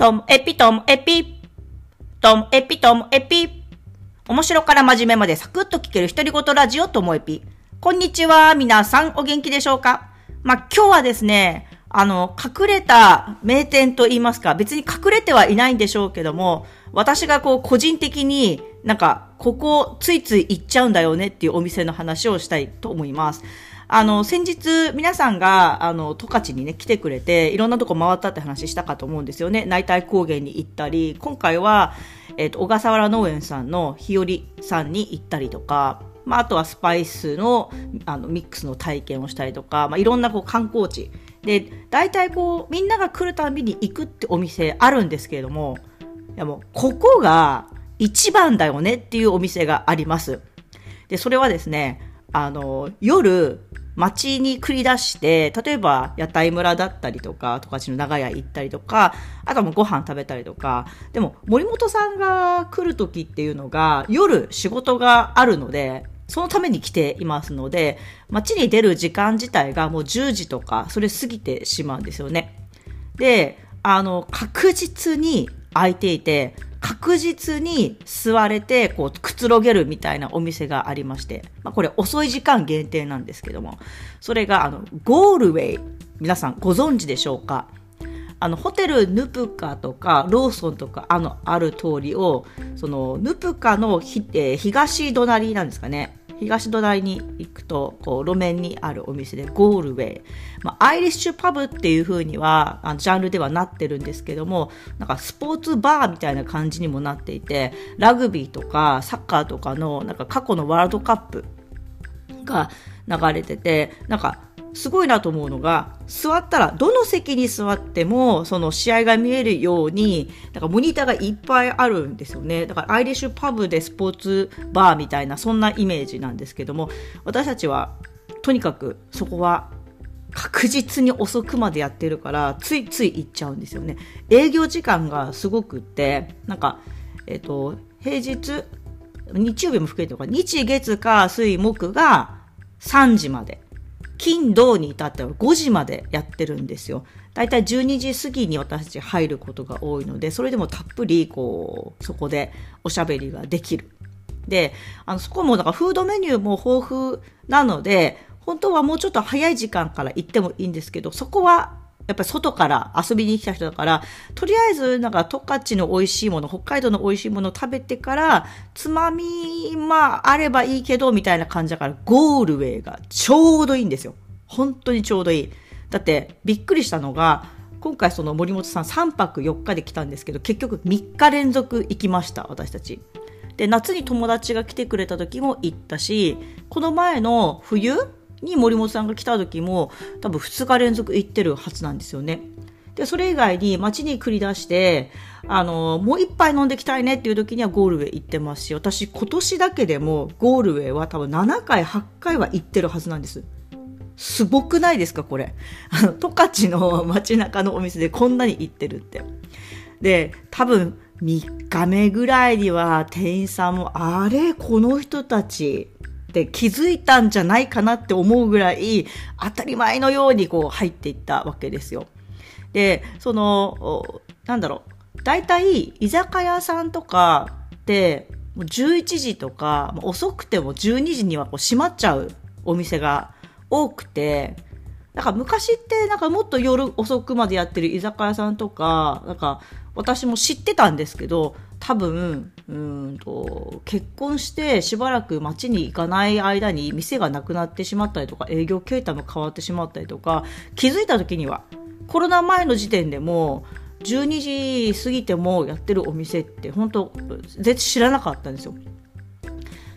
トムエピトムエピ。トムエピトムエピ。面白から真面目までサクッと聞ける独り言ラジオトモエピ。こんにちは。皆さんお元気でしょうか？まあ、今日はですね、あの、隠れた名店と言いますか、別に隠れてはいないんでしょうけども、私がこう個人的になんか、ここついつい行っちゃうんだよねっていうお店の話をしたいと思います。あの、先日、皆さんが、あの、十勝にね、来てくれて、いろんなとこ回ったって話したかと思うんですよね。内体高原に行ったり、今回は、えっ、と、小笠原農園さんの日和さんに行ったりとか、まあ、あとはスパイスの、あの、ミックスの体験をしたりとか、まあ、いろんなこう観光地。で、大体こう、みんなが来るたびに行くってお店あるんですけれども、いやもう、ここが一番だよねっていうお店があります。で、それはですね、あの、夜、街に繰り出して、例えば屋台村だったりとか、十勝の長屋行ったりとか、あとはもうご飯食べたりとか、でも森本さんが来る時っていうのが夜仕事があるので、そのために来ていますので、街に出る時間自体がもう10時とか、それ過ぎてしまうんですよね。で、あの、確実に空いていて、確実に座れて、こう、くつろげるみたいなお店がありまして、まあ、これ遅い時間限定なんですけども、それが、あの、ゴールウェイ。皆さんご存知でしょうか？あの、ホテルヌプカとか、ローソンとか、あの、ある通りを、その、ヌプカのひ、えー、東隣なんですかね。東土台に行くと、こう、路面にあるお店で、ゴールウェイ。まあ、アイリッシュパブっていう風には、あの、ジャンルではなってるんですけども、なんかスポーツバーみたいな感じにもなっていて、ラグビーとかサッカーとかの、なんか過去のワールドカップが流れてて、なんか、すごいなと思うのが、座ったら、どの席に座っても、その試合が見えるように、なんかモニターがいっぱいあるんですよね。だからアイリッシュパブでスポーツバーみたいな、そんなイメージなんですけども、私たちは、とにかくそこは確実に遅くまでやってるから、ついつい行っちゃうんですよね。営業時間がすごくって、なんか、えっ、と、平日、日曜日も含めてか、日月か水木が3時まで。金土に至っては5時までやってるんですよ。だいたい12時過ぎに私たち入ることが多いので、それでもたっぷり、こう、そこでおしゃべりができる。で、あの、そこもだからフードメニューも豊富なので、本当はもうちょっと早い時間から行ってもいいんですけど、そこはやっぱり外から遊びに来た人だから、とりあえずなんか十勝の美味しいもの、北海道の美味しいものを食べてから、つまみ、まあ、あればいいけど、みたいな感じだから、ゴールウェイがちょうどいいんですよ。本当にちょうどいい。だって、びっくりしたのが、今回その森本さん3泊4日で来たんですけど、結局3日連続行きました、私たち。で、夏に友達が来てくれた時も行ったし、この前の冬に森本さんが来た時も多分2日連続行ってるはずなんですよね。で、それ以外に街に繰り出して、あの、もう一杯飲んできたいねっていう時にはゴールウェイ行ってますし、私今年だけでもゴールウェイは多分7回、8回は行ってるはずなんです。すごくないですかこれ。あの、十勝の街中のお店でこんなに行ってるって。で、多分3日目ぐらいには店員さんも、あれこの人たち、って気づいたんじゃないかなって思うぐらい当たり前のようにこう入っていったわけですよ。で、その、なんだろう、大体居酒屋さんとかってもう11時とか遅くても12時にはこう閉まっちゃうお店が多くて、なんか昔ってなんかもっと夜遅くまでやってる居酒屋さんとか、なんか私も知ってたんですけど、多分、うんと、結婚してしばらく街に行かない間に店がなくなってしまったりとか、営業形態も変わってしまったりとか、気づいた時には、コロナ前の時点でも、12時過ぎてもやってるお店って本当全然知らなかったんですよ。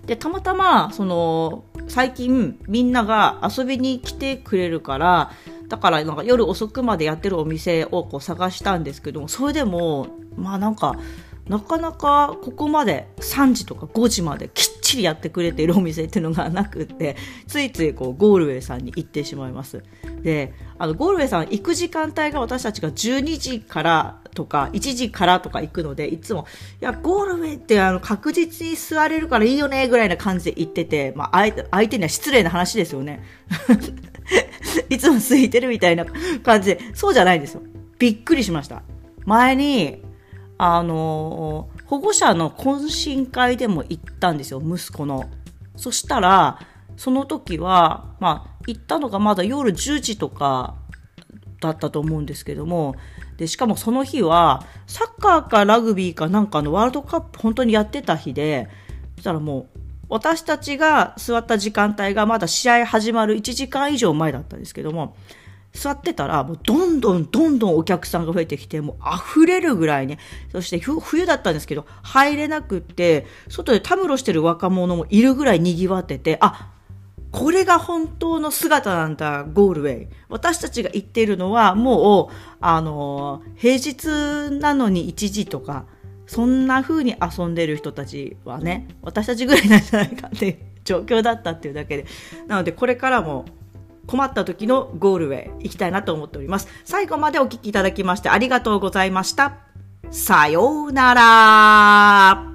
で、たまたま、その、最近みんなが遊びに来てくれるから、だからなんか夜遅くまでやってるお店をこう探したんですけどそれでも、まあなんか、なかなかここまで3時とか5時まできっちりやってくれているお店っていうのがなくってついついこうゴールウェイさんに行ってしまいます。であのゴールウェイさん行く時間帯が私たちが12時からとか1時からとか行くのでいつもいやゴールウェイってあの確実に座れるからいいよねぐらいな感じで行ってて、まあ、相手には失礼な話ですよね。いつも空いてるみたいな感じでそうじゃないんですよ。びっくりしました。前に、あの、保護者の懇親会でも行ったんですよ、息子の。そしたら、その時は、まあ、行ったのがまだ夜10時とかだったと思うんですけども、で、しかもその日は、サッカーかラグビーかなんかのワールドカップ本当にやってた日で、そしたらもう、私たちが座った時間帯がまだ試合始まる1時間以上前だったんですけども、座ってたら、もうどんどんどんどんお客さんが増えてきて、もう溢れるぐらいね。そして冬だったんですけど、入れなくって、外でたむろしてる若者もいるぐらい賑わってて、あ、これが本当の姿なんだ、ゴールウェイ。私たちが言っているのは、もう、あの、平日なのに1時とか、そんな風に遊んでる人たちはね、私たちぐらいなんじゃないかっていう状況だったっていうだけで。なので、これからも困った時のゴールへ行きたいなと思っております。最後までお聴きいただきましてありがとうございました。さようなら。